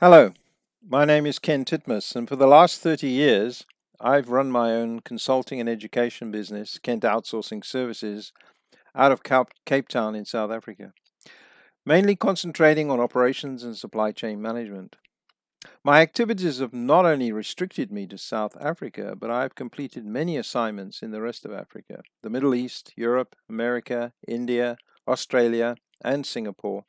Hello, my name is Ken Titmus, and for the last 30 years, I've run my own consulting and education business, Kent Outsourcing Services, out of Cape Town in South Africa, mainly concentrating on operations and supply chain management. My activities have not only restricted me to South Africa, but I have completed many assignments in the rest of Africa, the Middle East, Europe, America, India, Australia, and Singapore.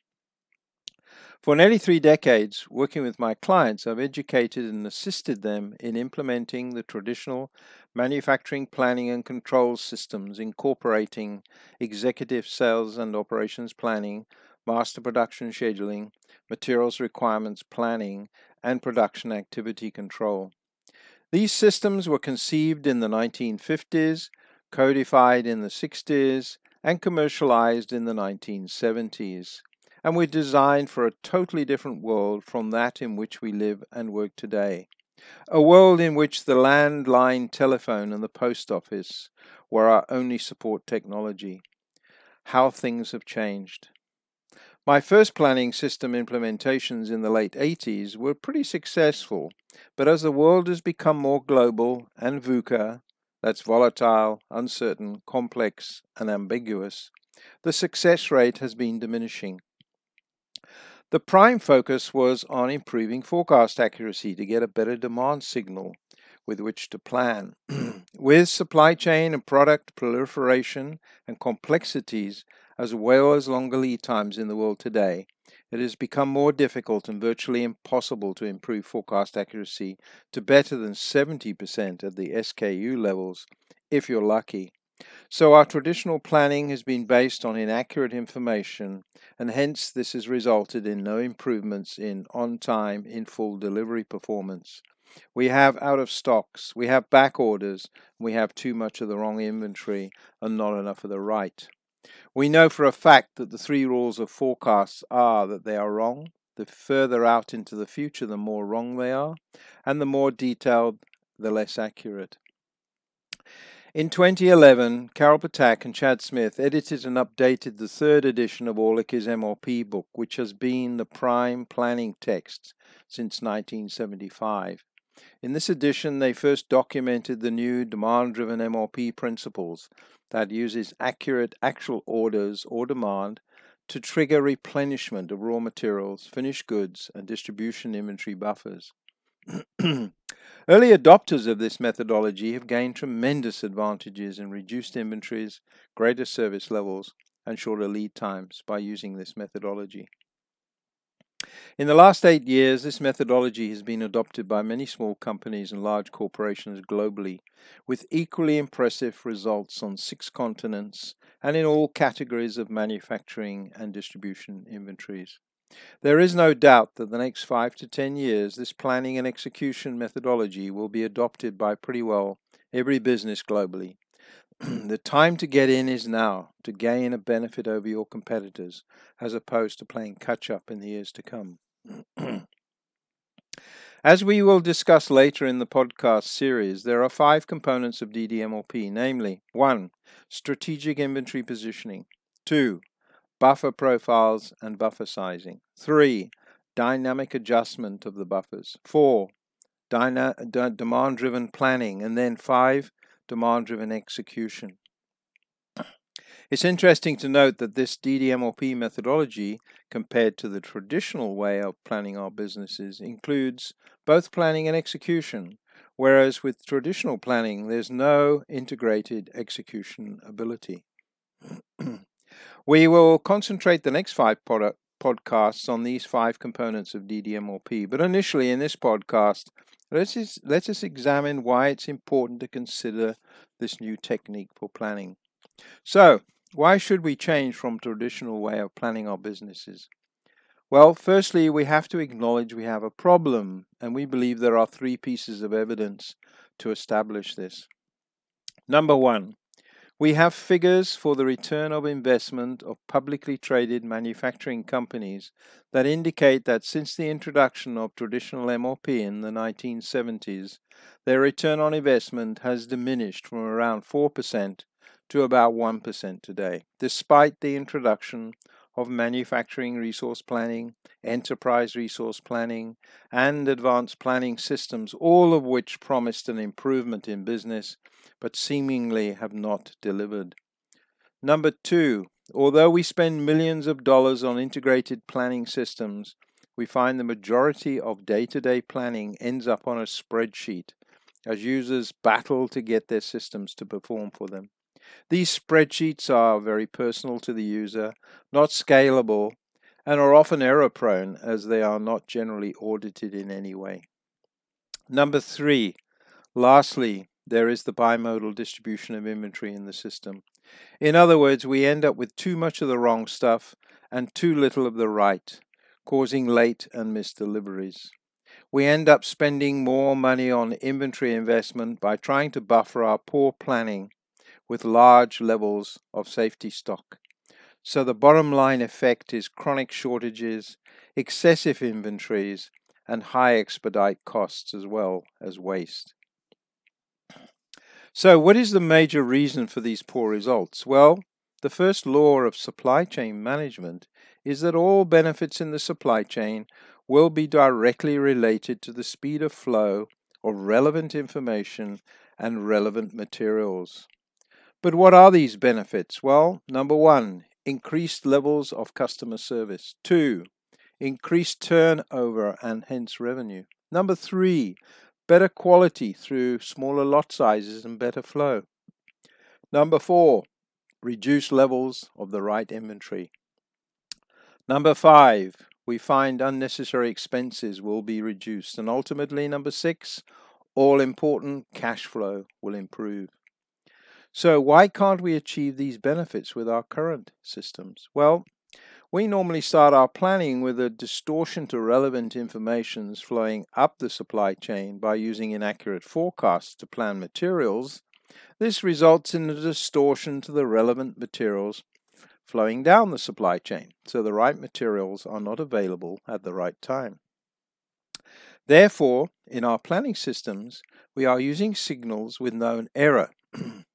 For nearly three decades, working with my clients, I've educated and assisted them in implementing the traditional manufacturing planning and control systems, incorporating executive sales and operations planning, master production scheduling, materials requirements planning, and production activity control. These systems were conceived in the 1950s, codified in the 60s, and commercialized in the 1970s and were designed for a totally different world from that in which we live and work today. A world in which the landline telephone and the post office were our only support technology. How things have changed. My first planning system implementations in the late 80s were pretty successful, but as the world has become more global and VUCA, that's volatile, uncertain, complex, and ambiguous, the success rate has been diminishing. The prime focus was on improving forecast accuracy to get a better demand signal with which to plan. Mm. with supply chain and product proliferation and complexities, as well as longer lead times in the world today, it has become more difficult and virtually impossible to improve forecast accuracy to better than 70% at the SKU levels if you're lucky. So our traditional planning has been based on inaccurate information, and hence this has resulted in no improvements in on time, in full delivery performance. We have out of stocks, we have back orders, we have too much of the wrong inventory and not enough of the right. We know for a fact that the three rules of forecasts are that they are wrong. The further out into the future, the more wrong they are, and the more detailed, the less accurate. In 2011, Carol Ptak and Chad Smith edited and updated the third edition of Orlicky's MRP book, which has been the prime planning text since 1975. In this edition, they first documented the new demand driven MRP principles that uses accurate actual orders or demand to trigger replenishment of raw materials, finished goods, and distribution inventory buffers. Early adopters of this methodology have gained tremendous advantages in reduced inventories, greater service levels, and shorter lead times by using this methodology. In the last eight years, this methodology has been adopted by many small companies and large corporations globally, with equally impressive results on six continents and in all categories of manufacturing and distribution inventories. There is no doubt that the next five to ten years, this planning and execution methodology will be adopted by pretty well every business globally. the time to get in is now to gain a benefit over your competitors, as opposed to playing catch up in the years to come. As we will discuss later in the podcast series, there are five components of DDMRP, namely 1. Strategic inventory positioning, 2 buffer profiles and buffer sizing. 3. Dynamic adjustment of the buffers. 4. Dyna- d- demand driven planning. And then 5. Demand driven execution. It's interesting to note that this DDMRP methodology, compared to the traditional way of planning our businesses, includes both planning and execution, whereas with traditional planning, there's no integrated execution ability. We will concentrate the next five product podcasts on these five components of DDMRP. But initially, in this podcast, let's just, let us examine why it's important to consider this new technique for planning. So, why should we change from traditional way of planning our businesses? Well, firstly, we have to acknowledge we have a problem, and we believe there are three pieces of evidence to establish this. Number one, we have figures for the return of investment of publicly traded manufacturing companies that indicate that since the introduction of traditional MRP in the 1970s, their return on investment has diminished from around 4% to about 1% today, despite the introduction of manufacturing resource planning, enterprise resource planning, and advanced planning systems, all of which promised an improvement in business but seemingly have not delivered. Number two, although we spend millions of dollars on integrated planning systems, we find the majority of day to day planning ends up on a spreadsheet as users battle to get their systems to perform for them. These spreadsheets are very personal to the user, not scalable, and are often error prone as they are not generally audited in any way. Number three, lastly, there is the bimodal distribution of inventory in the system. In other words, we end up with too much of the wrong stuff and too little of the right, causing late and missed deliveries. We end up spending more money on inventory investment by trying to buffer our poor planning with large levels of safety stock. So the bottom line effect is chronic shortages, excessive inventories, and high expedite costs as well as waste. So, what is the major reason for these poor results? Well, the first law of supply chain management is that all benefits in the supply chain will be directly related to the speed of flow of relevant information and relevant materials. But what are these benefits? Well, number one, increased levels of customer service. Two, increased turnover and hence revenue. Number three, better quality through smaller lot sizes and better flow. Number four, reduced levels of the right inventory. Number five, we find unnecessary expenses will be reduced. And ultimately, number six, all important cash flow will improve. So, why can't we achieve these benefits with our current systems? Well, we normally start our planning with a distortion to relevant informations flowing up the supply chain by using inaccurate forecasts to plan materials. This results in a distortion to the relevant materials flowing down the supply chain, so the right materials are not available at the right time. Therefore, in our planning systems, we are using signals with known error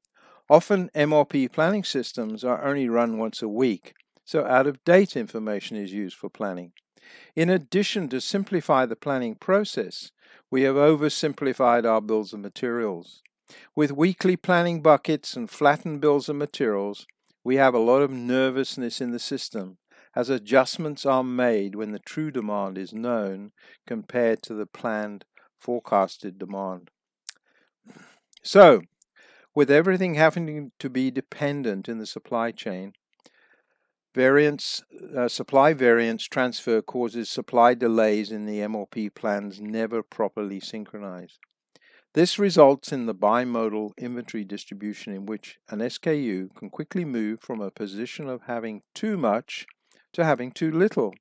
Often MRP planning systems are only run once a week, so out of date information is used for planning. In addition to simplify the planning process, we have oversimplified our bills of materials. With weekly planning buckets and flattened bills of materials, we have a lot of nervousness in the system as adjustments are made when the true demand is known compared to the planned forecasted demand. So, with everything having to be dependent in the supply chain, variance, uh, supply variance transfer causes supply delays in the MRP plans never properly synchronized. This results in the bimodal inventory distribution in which an SKU can quickly move from a position of having too much to having too little.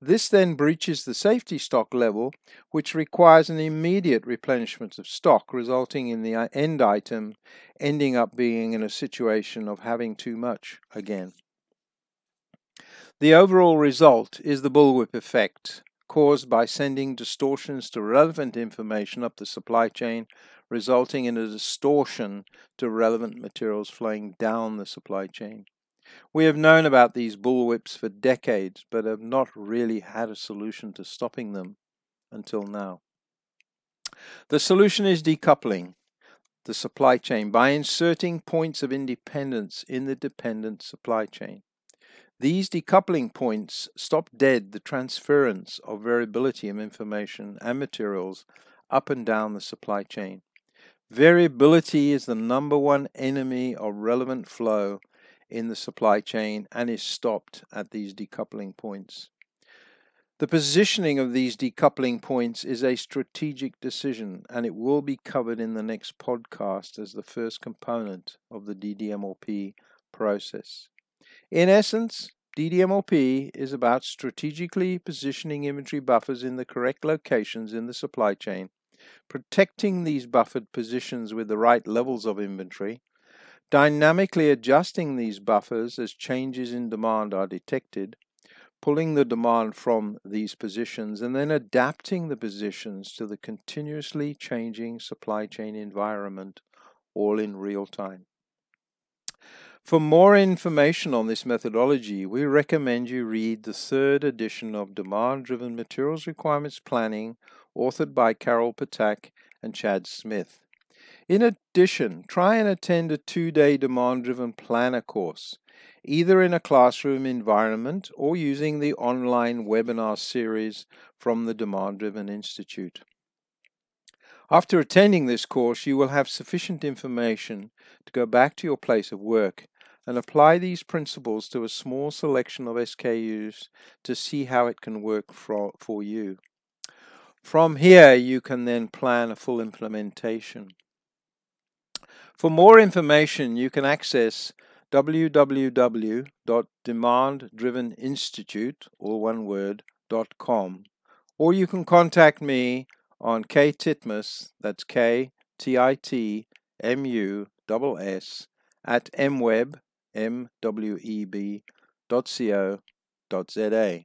This then breaches the safety stock level, which requires an immediate replenishment of stock, resulting in the uh, end item ending up being in a situation of having too much again. The overall result is the bullwhip effect, caused by sending distortions to relevant information up the supply chain, resulting in a distortion to relevant materials flowing down the supply chain. We have known about these bullwhips for decades, but have not really had a solution to stopping them until now. The solution is decoupling the supply chain by inserting points of independence in the dependent supply chain. These decoupling points stop dead the transference of variability of information and materials up and down the supply chain. Variability is the number one enemy of relevant flow in the supply chain and is stopped at these decoupling points. The positioning of these decoupling points is a strategic decision and it will be covered in the next podcast as the first component of the DDMRP process. In essence, DDMRP is about strategically positioning inventory buffers in the correct locations in the supply chain, protecting these buffered positions with the right levels of inventory, dynamically adjusting these buffers as changes in demand are detected, pulling the demand from these positions, and then adapting the positions to the continuously changing supply chain environment, all in real time. For more information on this methodology, we recommend you read the third edition of Demand Driven Materials Requirements Planning, authored by Carol Ptak and Chad Smith. In addition, try and attend a two day demand driven planner course, either in a classroom environment or using the online webinar series from the Demand Driven Institute. After attending this course, you will have sufficient information to go back to your place of work and apply these principles to a small selection of SKUs to see how it can work for, for you. From here, you can then plan a full implementation. For more information, you can access www.demanddriveninstitute, all one word, .com, or you can contact me on ktitmus, that's K T I T M U S S, at mweb, M W E B, dot co, dot za.